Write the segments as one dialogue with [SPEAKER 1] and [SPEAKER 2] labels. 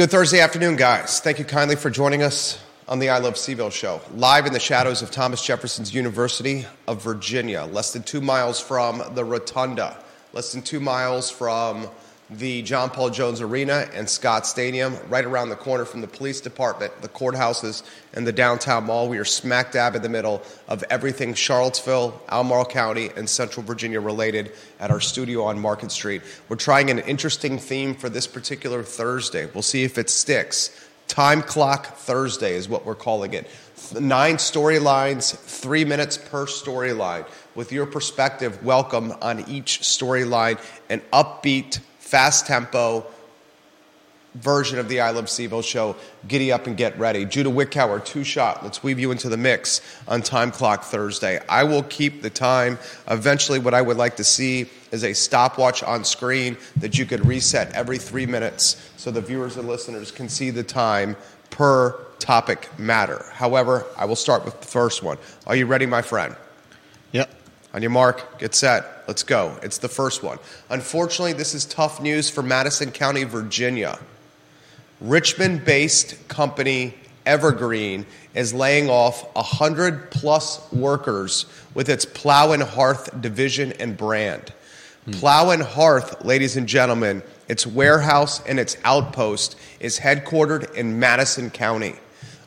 [SPEAKER 1] Good Thursday afternoon, guys. Thank you kindly for joining us on the I Love CVille show, live in the shadows of Thomas Jefferson's University of Virginia, less than two miles from the Rotunda, less than two miles from the John Paul Jones Arena and Scott Stadium, right around the corner from the police department, the courthouses, and the downtown mall. We are smack dab in the middle of everything Charlottesville, Albemarle County, and Central Virginia related at our studio on Market Street. We're trying an interesting theme for this particular Thursday. We'll see if it sticks. Time Clock Thursday is what we're calling it. Nine storylines, three minutes per storyline. With your perspective, welcome on each storyline, an upbeat, fast tempo version of the I Love CVille show. Giddy up and get ready. Judah Wickower, two shot. Let's weave you into the mix on Time Clock Thursday. I will keep the time. Eventually, what I would like to see is a stopwatch on screen that you could reset every three minutes so the viewers and listeners can see the time per topic matter. However, I will start with the first one. Are you ready, my friend?
[SPEAKER 2] Yep.
[SPEAKER 1] On your mark, get set, let's go. It's the first one. Unfortunately, this is tough news for Madison County, Virginia. Richmond based company Evergreen is laying off 100 plus workers with its Plow and Hearth division and brand. Hmm. Plow and Hearth, ladies and gentlemen, its warehouse and its outpost is headquartered in Madison County.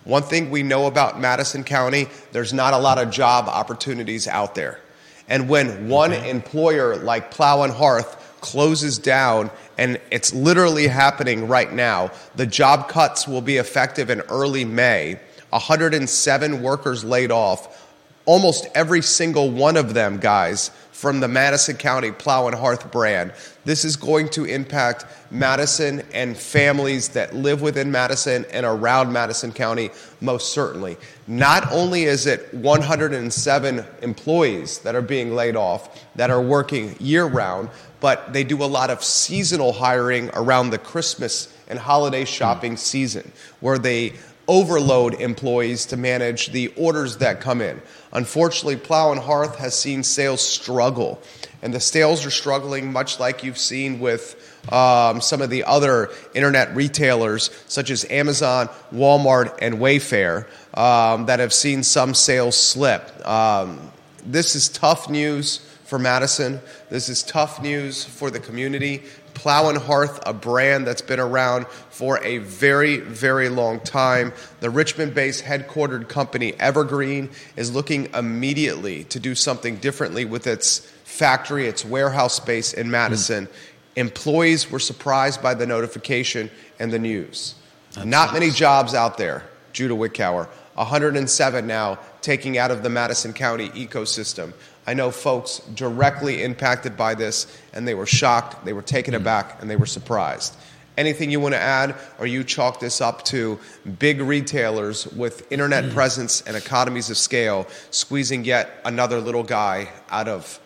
[SPEAKER 1] One thing we know about Madison County, there's not a lot of job opportunities out there. And when one okay. employer like Plow and Hearth closes down, and it's literally happening right now. The job cuts will be effective in early May. 107 workers laid off. Almost every single one of them, guys, from the Madison County Plow and Hearth brand. This is going to impact Madison and families that live within Madison and around Madison County, most certainly. Not only is it 107 employees that are being laid off that are working year round, but they do a lot of seasonal hiring around the Christmas and holiday shopping season where they overload employees to manage the orders that come in. Unfortunately, Plow and Hearth has seen sales struggle, and the sales are struggling much like you've seen with um, some of the other internet retailers, such as Amazon, Walmart, and Wayfair, um, that have seen some sales slip. Um, this is tough news for Madison. This is tough news for the community. Plow and Hearth, a brand that's been around for a very, very long time. The Richmond based headquartered company Evergreen is looking immediately to do something differently with its factory, its warehouse space in Madison. Mm. Employees were surprised by the notification and the news. That's Not many jobs out there, Judah Wickower. 107 now taking out of the Madison County ecosystem. I know folks directly impacted by this, and they were shocked, they were taken mm. aback, and they were surprised. Anything you want to add, or you chalk this up to big retailers with internet mm. presence and economies of scale squeezing yet another little guy out of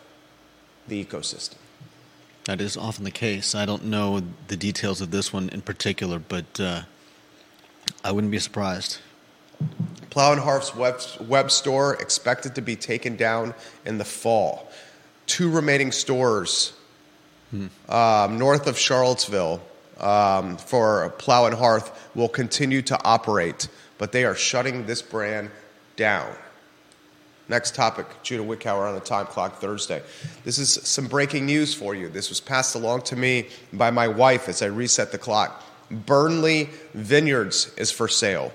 [SPEAKER 1] the ecosystem?
[SPEAKER 2] That is often the case. I don't know the details of this one in particular, but uh, I wouldn't be surprised.
[SPEAKER 1] Plow and Hearth's web, web store expected to be taken down in the fall. Two remaining stores hmm. um, north of Charlottesville um, for Plow and Hearth will continue to operate, but they are shutting this brand down. Next topic, Judah Wickower on the time clock Thursday. This is some breaking news for you. This was passed along to me by my wife as I reset the clock. Burnley Vineyards is for sale.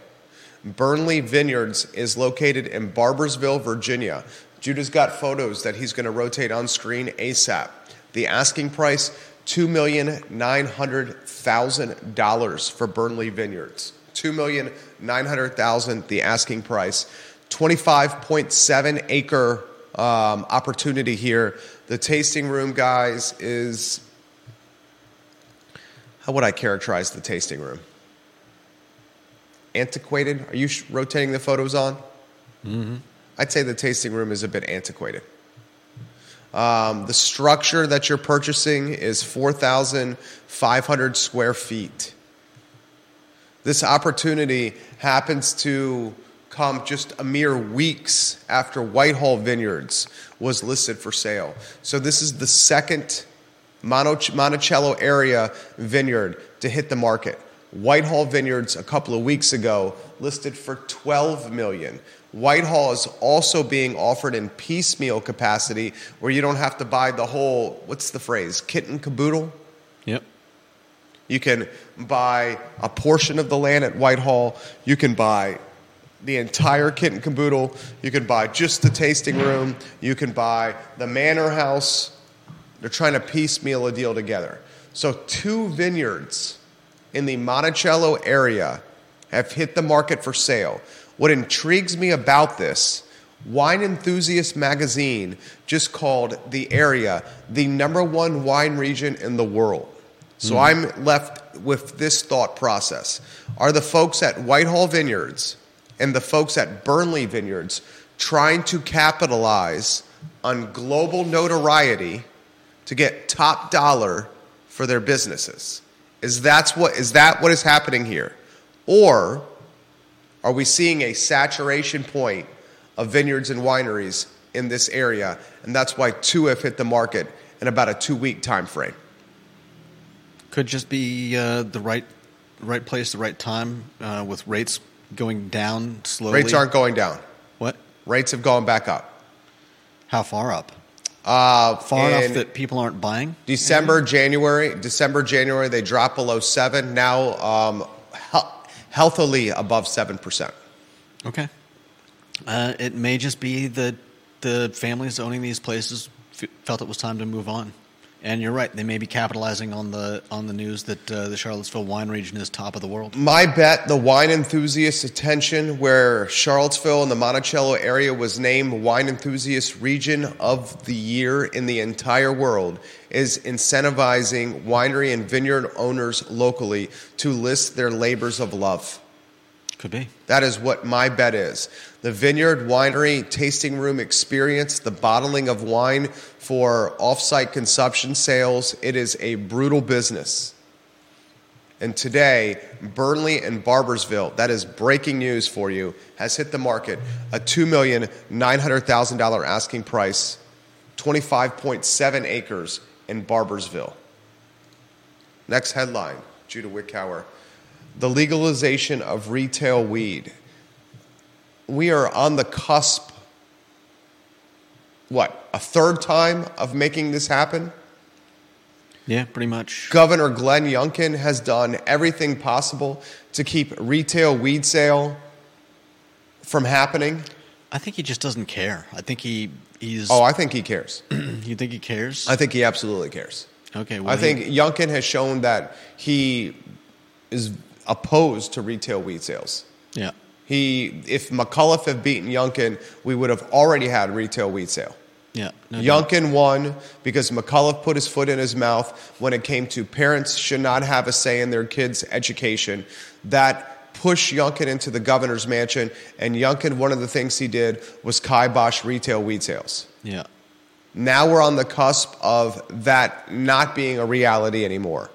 [SPEAKER 1] Burnley Vineyards is located in Barboursville, Virginia. Judah's got photos that he's going to rotate on screen ASAP. The asking price $2,900,000 for Burnley Vineyards. $2,900,000 the asking price. 25.7 acre um, opportunity here. The tasting room, guys, is how would I characterize the tasting room? Antiquated. Are you rotating the photos on? Mm-hmm. I'd say the tasting room is a bit antiquated. Um, the structure that you're purchasing is 4,500 square feet. This opportunity happens to come just a mere weeks after White Hall Vineyards was listed for sale. So, this is the second Monticello area vineyard to hit the market. White Hall Vineyards a couple of weeks ago listed for 12 million. White Hall is also being offered in piecemeal capacity where you don't have to buy the whole, what's the phrase, kit and caboodle?
[SPEAKER 2] Yep.
[SPEAKER 1] You can buy a portion of the land at Whitehall. You can buy the entire kit and caboodle. You can buy just the tasting room. You can buy the manor house. They're trying to piecemeal a deal together. So, two vineyards in the Monticello area have hit the market for sale. What intrigues me about this, Wine Enthusiast magazine just called the area the number one wine region in the world. So hmm. I'm left with this thought process. Are the folks at White Hall Vineyards and the folks at Burnley Vineyards trying to capitalize on global notoriety to get top dollar for their businesses? Is that's what is that what is happening here? Or are we seeing a saturation point of vineyards and wineries in this area and that's why two have hit the market in about a 2 week time frame?
[SPEAKER 2] Could just be uh, the right, right place, the right time, uh, with rates going down slowly.
[SPEAKER 1] Rates aren't going down.
[SPEAKER 2] what?
[SPEAKER 1] Rates have gone back up.
[SPEAKER 2] How far up?
[SPEAKER 1] Uh,
[SPEAKER 2] Far enough that people aren't buying.
[SPEAKER 1] December, January, December, January, they dropped below seven. Now, um, healthily above seven percent.
[SPEAKER 2] Okay. Uh, it may just be that the families owning these places f- felt it was time to move on. And you're right; they may be capitalizing on the on the news that uh, the Charlottesville wine region is top of the world.
[SPEAKER 1] My bet, the wine enthusiast attention, where Charlottesville and the Monticello area was named Wine Enthusiast Region of the Year in the entire world, is incentivizing winery and vineyard owners locally to list their labors of love.
[SPEAKER 2] Could be.
[SPEAKER 1] That is what my bet is. The vineyard winery tasting room experience, the bottling of wine for offsite consumption sales, it is a brutal business. And today, Burnley and Barboursville, that is breaking news for you, has hit the market a $2,900,000 asking price, 25.7 acres in Barboursville. Next headline Judah Wickower. The legalization of retail weed. We are on the cusp, what, a third time of making this happen?
[SPEAKER 2] Yeah, pretty much.
[SPEAKER 1] Governor Glenn Youngkin has done everything possible to keep retail weed sale from happening.
[SPEAKER 2] I think he just doesn't care. I think he he's.
[SPEAKER 1] Oh, I think he cares.
[SPEAKER 2] you think he cares?
[SPEAKER 1] I think he absolutely cares.
[SPEAKER 2] okay. Well,
[SPEAKER 1] I
[SPEAKER 2] he-
[SPEAKER 1] think Youngkin has shown that he is opposed to retail weed sales.
[SPEAKER 2] Yeah.
[SPEAKER 1] He, if McAuliffe had beaten Youngkin, we would have already had retail weed sale.
[SPEAKER 2] Yeah. No doubt.
[SPEAKER 1] Won because McAuliffe put his foot in his mouth when it came to parents should not have a say in their kids' education. That pushed Youngkin into the governor's mansion, and Youngkin, one of the things he did was kibosh retail weed sales.
[SPEAKER 2] Yeah.
[SPEAKER 1] Now we're on the cusp of that not being a reality anymore.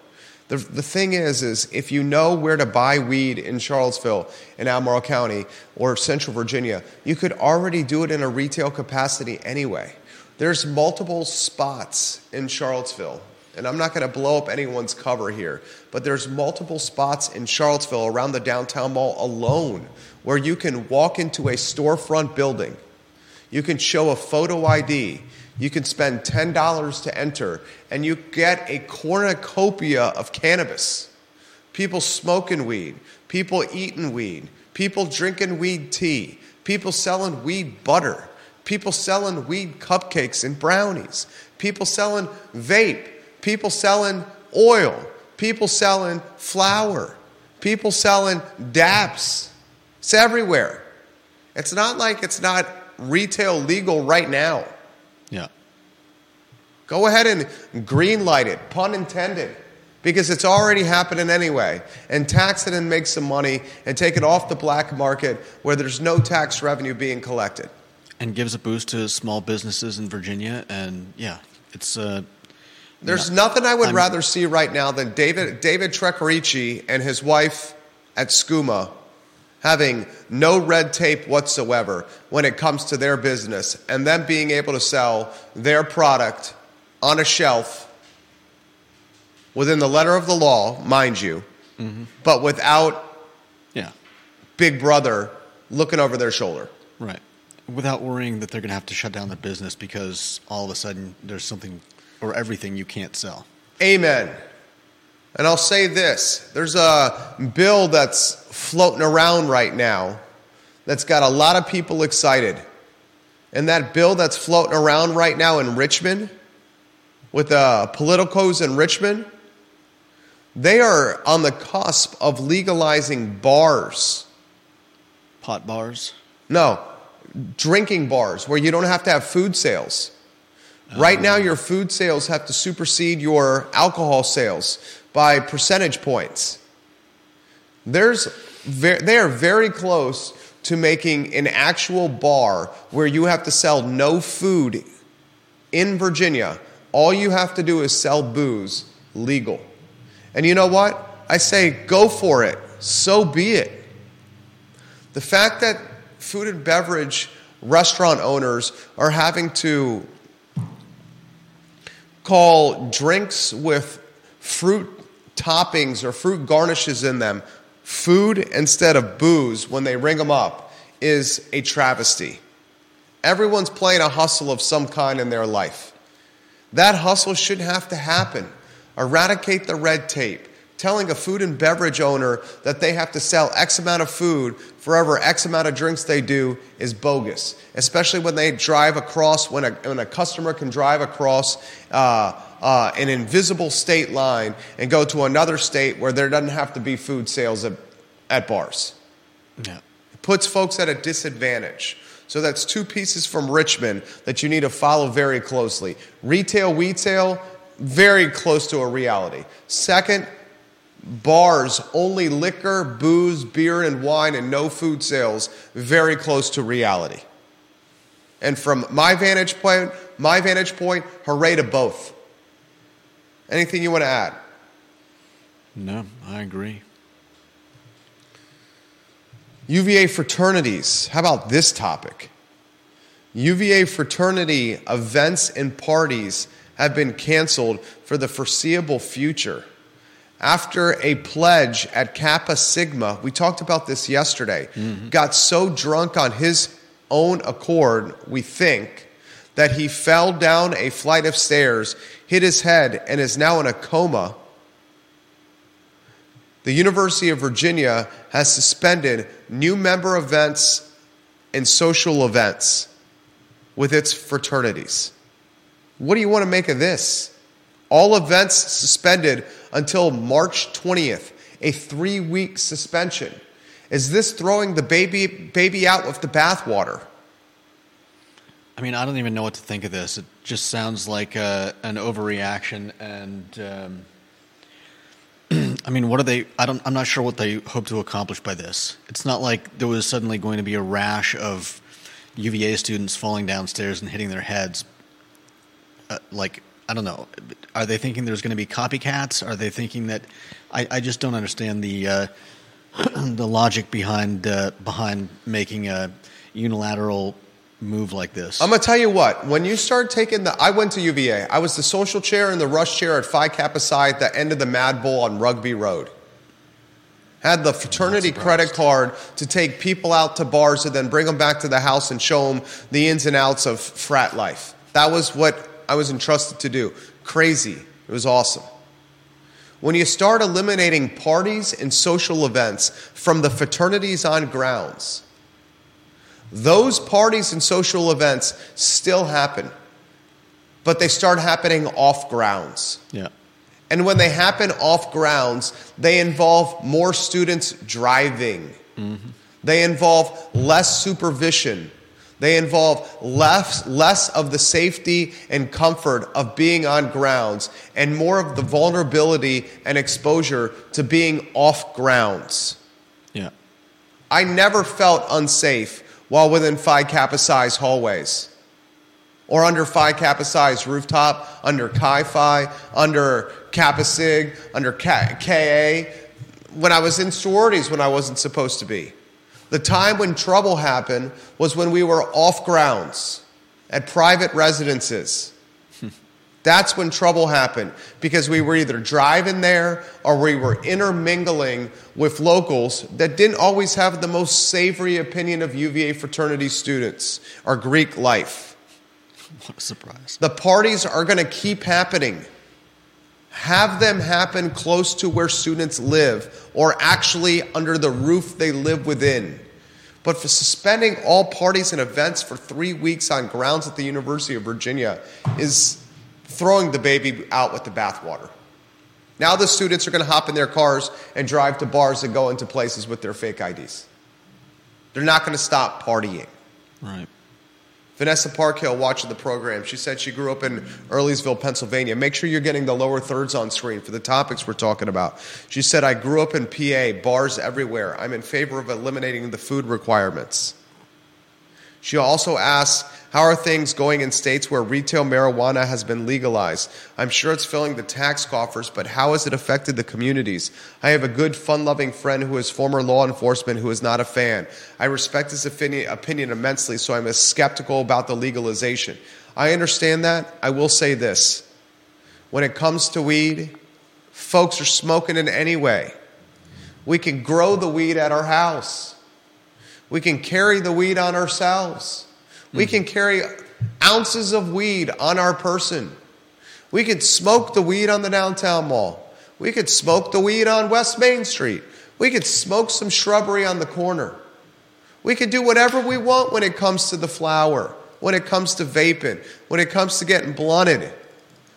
[SPEAKER 1] The, the thing is, is if you know where to buy weed in Charlottesville, in Albemarle County, or Central Virginia, you could already do it in a retail capacity anyway. There's multiple spots in Charlottesville, and I'm not going to blow up anyone's cover here, but there's multiple spots in Charlottesville around the downtown mall alone where you can walk into a storefront building you can show a photo ID. You can spend $10 to enter, and you get a cornucopia of cannabis. People smoking weed, people eating weed, people drinking weed tea, people selling weed butter, people selling weed cupcakes and brownies, people selling vape, people selling oil, people selling flour, people selling dabs. It's everywhere. It's not like it's not retail legal right now.
[SPEAKER 2] Yeah.
[SPEAKER 1] Go ahead and green light it, pun intended, because it's already happening anyway. And tax it and make some money and take it off the black market where there's no tax revenue being collected.
[SPEAKER 2] And gives a boost to small businesses in Virginia, and yeah, it's uh,
[SPEAKER 1] There's
[SPEAKER 2] No,
[SPEAKER 1] nothing I would
[SPEAKER 2] I'm-
[SPEAKER 1] rather see right now than David David Trecorici and his wife at Skooma having no red tape whatsoever when it comes to their business and them being able to sell their product on a shelf within the letter of the law, mind you, mm-hmm. but without
[SPEAKER 2] Yeah.
[SPEAKER 1] Big Brother looking over their shoulder.
[SPEAKER 2] Right. Without worrying that they're going to have to shut down their business because all of a sudden there's something or everything you can't sell.
[SPEAKER 1] Amen. And I'll say this there's a bill that's floating around right now that's got a lot of people excited. And that bill that's floating around right now in Richmond, with the politicos in Richmond, they are on the cusp of legalizing bars.
[SPEAKER 2] Pot bars.
[SPEAKER 1] No, drinking bars where you don't have to have food sales. Right now, oh. your food sales have to supersede your alcohol sales by percentage points. There's ver- they are very close to making an actual bar where you have to sell no food in Virginia. All you have to do is sell booze legal. And you know what? I say go for it. So be it. The fact that food and beverage restaurant owners are having to call drinks with fruit toppings or fruit garnishes in them food instead of booze when they ring them up is a travesty. Everyone's playing a hustle of some kind in their life. That hustle shouldn't have to happen. Eradicate the red tape. Telling a food and beverage owner that they have to sell X amount of food for every X amount of drinks they do is bogus, especially when they drive across, when a, when a customer can drive across uh, uh, an invisible state line and go to another state where there doesn't have to be food sales at, at bars.
[SPEAKER 2] Yeah.
[SPEAKER 1] It puts folks at a disadvantage. So that's two pieces from Richmond that you need to follow very closely. Retail, retail, very close to a reality. Second, bars, only liquor, booze, beer, and wine, and no food sales, very close to reality. And from my vantage point, my vantage point, hooray to both. Anything you want to add?
[SPEAKER 2] No, I agree.
[SPEAKER 1] UVA fraternities. How about this topic? UVA fraternity events and parties have been canceled for the foreseeable future. After a pledge at Kappa Sigma, we talked about this yesterday, mm-hmm. got so drunk on his own accord, we think, that he fell down a flight of stairs, hit his head, and is now in a coma. The University of Virginia has suspended new member events and social events with its fraternities. What do you want to make of this? All events suspended until March 20th, a three week suspension. Is this throwing the baby, baby out with the bathwater?
[SPEAKER 2] I mean, I don't even know what to think of this. It just sounds like uh, an overreaction, and um, I mean, what are they? I don't. I'm not sure what they hope to accomplish by this. It's not like there was suddenly going to be a rash of UVA students falling downstairs and hitting their heads. Uh, like I don't know. Are they thinking there's going to be copycats? Are they thinking that? I, I just don't understand the uh, the logic behind uh, behind making a unilateral move like this.
[SPEAKER 1] I'm gonna tell you what. When you start taking the, I went to UVA. I was the social chair and the rush chair at Phi Kappa Psi at the end of the Mad Bowl on Rugby Road. Had the fraternity credit card to take people out to bars and then bring them back to the house and show them the ins and outs of frat life. That was what I was entrusted to do. Crazy. It was awesome. When you start eliminating parties and social events from the fraternities on grounds, those parties and social events still happen, but they start happening off grounds.
[SPEAKER 2] yeah.
[SPEAKER 1] And when they happen off grounds, they involve more students driving. Mm-hmm. They involve less supervision. They involve less, less of the safety and comfort of being on grounds and more of the vulnerability and exposure to being off grounds.
[SPEAKER 2] Yeah.
[SPEAKER 1] I never felt unsafe while within Phi Kappa Psi's hallways or under Phi Kappa Psi's rooftop, under Chi Phi, under Kappa Sig, under Ka- when I was in sororities when I wasn't supposed to be. The time when trouble happened was when we were off grounds at private residences. That's when trouble happened because we were either driving there or we were intermingling with locals that didn't always have the most savory opinion of UVA fraternity students or Greek life.
[SPEAKER 2] What a surprise.
[SPEAKER 1] The parties are going to keep happening. Have them happen close to where students live or actually under the roof they live within. But for suspending all parties and events for three weeks on grounds at the University of Virginia is throwing the baby out with the bathwater. Now the students are going to hop in their cars and drive to bars and go into places with their fake IDs. They're not going to stop partying.
[SPEAKER 2] Right.
[SPEAKER 1] Vanessa Parkhill watching the program. She said she grew up in Earlysville, Pennsylvania. Make sure you're getting the lower thirds on screen for the topics we're talking about. She said, I grew up in PA, bars everywhere. I'm in favor of eliminating the food requirements. She also asked, How are things going in states where retail marijuana has been legalized? I'm sure it's filling the tax coffers, but how has it affected the communities? I have a good, fun loving friend who is former law enforcement who is not a fan. I respect his opinion immensely, so I'm skeptical about the legalization. I understand that. I will say this when it comes to weed, folks are smoking it anyway. We can grow the weed at our house. We can carry the weed on ourselves. We can carry ounces of weed on our person. We could smoke the weed on the downtown mall. We could smoke the weed on West Main Street. We could smoke some shrubbery on the corner. We could do whatever we want when it comes to the flower, when it comes to vaping, when it comes to getting blunted,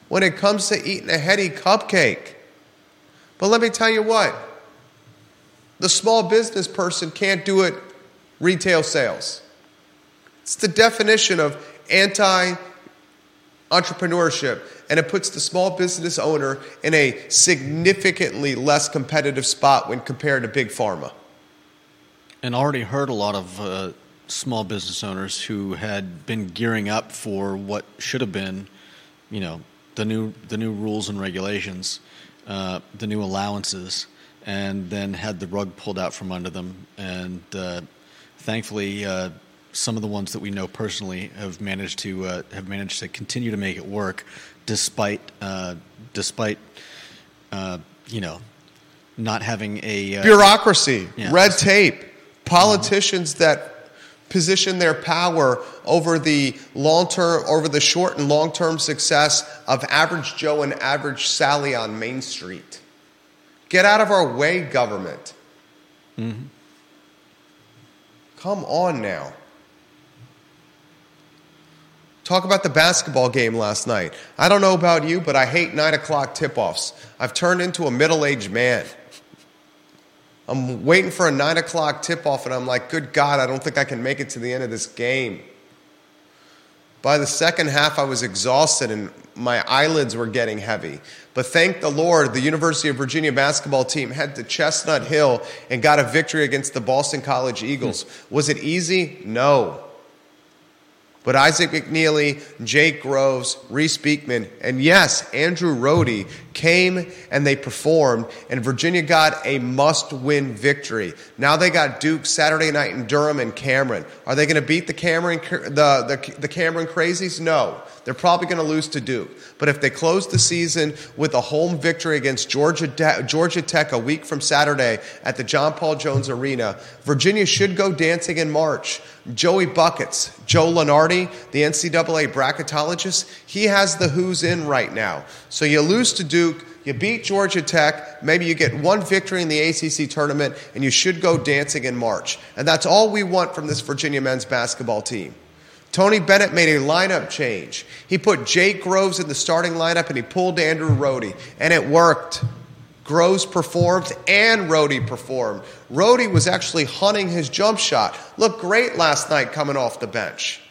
[SPEAKER 1] when it comes to eating a heady cupcake. But let me tell you what the small business person can't do it retail sales. It's the definition of anti entrepreneurship, and it puts the small business owner in a significantly less competitive spot when compared to big pharma.
[SPEAKER 2] And already heard a lot of uh, small business owners who had been gearing up for what should have been, you know, the new the new rules and regulations, uh, the new allowances, and then had the rug pulled out from under them. And uh, thankfully, uh, some of the ones that we know personally have managed to uh, have managed to continue to make it work, despite uh, despite uh, you know not having a uh,
[SPEAKER 1] bureaucracy,
[SPEAKER 2] Yeah.
[SPEAKER 1] red tape, politicians that position their power over the long term, over the short and long term success of average Joe and average Sally on Main Street. Get out of our way, government. Come on now. Talk about the basketball game last night. I don't know about you, but I hate nine o'clock tip offs. I've turned into a middle aged man. I'm waiting for a nine o'clock tip off, and I'm like, good God, I don't think I can make it to the end of this game. By the second half, I was exhausted and my eyelids were getting heavy. But thank the Lord, the University of Virginia basketball team head to Chestnut Hill and got a victory against the Boston College Eagles. Hmm. Was it easy? No. But Isaac McNeely, Jake Groves, Reece Beekman, and yes, Andrew Rohde came and they performed, and Virginia got a must win victory. Now they got Duke Saturday night in Durham and Cameron. Are they going to beat the Cameron, the, the, the Cameron Crazies? No. They're probably going to lose to Duke. But if they close the season with a home victory against Georgia, De- Georgia Tech a week from Saturday at the John Paul Jones Arena, Virginia should go dancing in March. Joey Buckets, Joe Lunardi, the NCAA bracketologist, he has the who's in right now. So you lose to Duke, you beat Georgia Tech, maybe you get one victory in the ACC tournament, and you should go dancing in March. And that's all we want from this Virginia men's basketball team. Tony Bennett made a lineup change. He put Jake Groves in the starting lineup and he pulled Andrew Rohde, and it worked. Groves performed and Rohde performed. Rohde was actually hunting his jump shot. Looked great last night coming off the bench.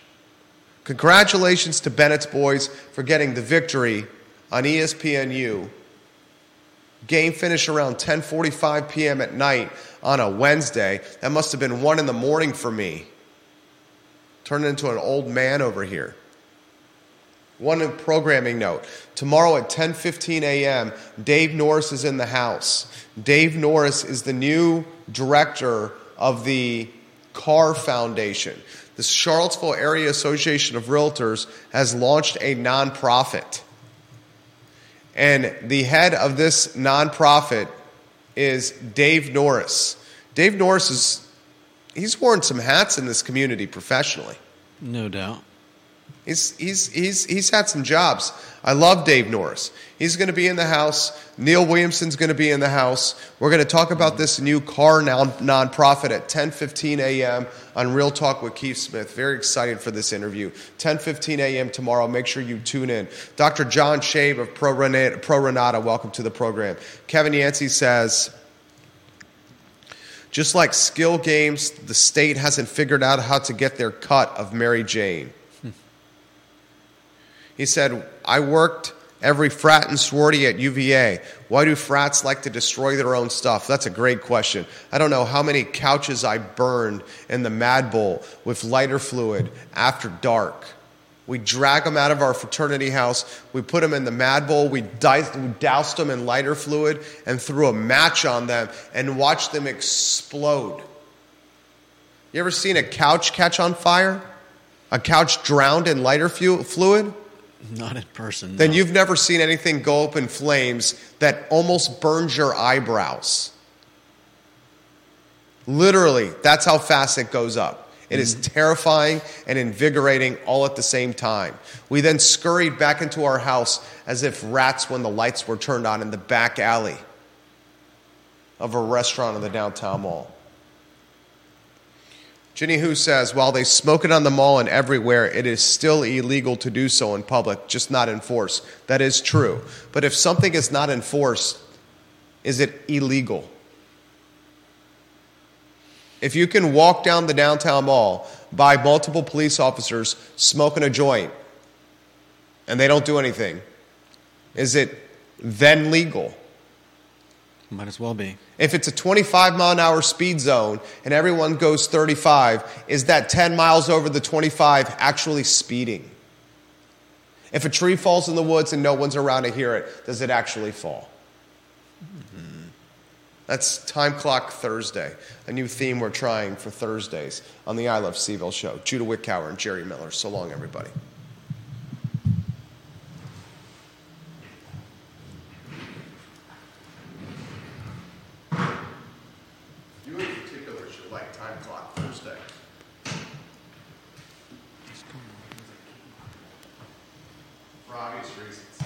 [SPEAKER 1] Congratulations to Bennett's boys for getting the victory on ESPNU. Game finished around 10:45 p.m. at night on a Wednesday. That must have been 1 in the morning for me. Turned into an old man over here. One programming note. Tomorrow at 10:15 a.m., Dave Norris is in the house. Dave Norris is the new director of the CAAR Foundation. The Charlottesville Area Association of Realtors has launched a nonprofit. And the head of this nonprofit is Dave Norris. Dave Norris is he's worn some hats in this community professionally.
[SPEAKER 2] No doubt.
[SPEAKER 1] He's, he's, he's, he's had some jobs. I love Dave Norris. He's going to be in the house. Neil Williamson's going to be in the house. We're going to talk about this new CAAR non- nonprofit at 10:15 a.m. on Real Talk with Keith Smith. Very excited for this interview. 10:15 a.m. tomorrow. Make sure you tune in. Dr. John Shave of Pro Renata, Pro Renata, welcome to the program. Kevin Yancey says. Just like skill games, the state hasn't figured out how to get their cut of Mary Jane. He said, I worked every frat and sorority at UVA. Why do frats like to destroy their own stuff? That's a great question. I don't know how many couches I burned in the Mad Bowl with lighter fluid after dark. We drag them out of our fraternity house. We put them in the Mad Bowl. We, diced, we doused them in lighter fluid and threw a match on them and watched them explode. You ever seen a couch catch on fire? A couch drowned in lighter fu- fluid?
[SPEAKER 2] Not in person.
[SPEAKER 1] then
[SPEAKER 2] no.
[SPEAKER 1] you've never seen anything go up in flames that almost burns your eyebrows. Literally, that's how fast it goes up. It is terrifying and invigorating all at the same time. We then scurried back into our house as if rats when the lights were turned on in the back alley of a restaurant in the downtown mall. Ginny Who says, while they smoke it on the mall and everywhere, it is still illegal to do so in public, just not enforced. That is true. But if something is not enforced, is it illegal? If you can walk down the downtown mall by multiple police officers smoking a joint and they don't do anything, is it then legal?
[SPEAKER 2] Might as well be.
[SPEAKER 1] If it's a 25 mile an hour speed zone and everyone goes 35, is that 10 miles over the 25 actually speeding? If a tree falls in the woods and no one's around to hear it, does it actually fall? Mm-hmm. That's Time Clock Thursday, a new theme we're trying for Thursdays on the I Love CVille show. Judah Wickower and Jerry Miller. So long, everybody. You in particular should like Time Clock Thursday. For obvious reasons.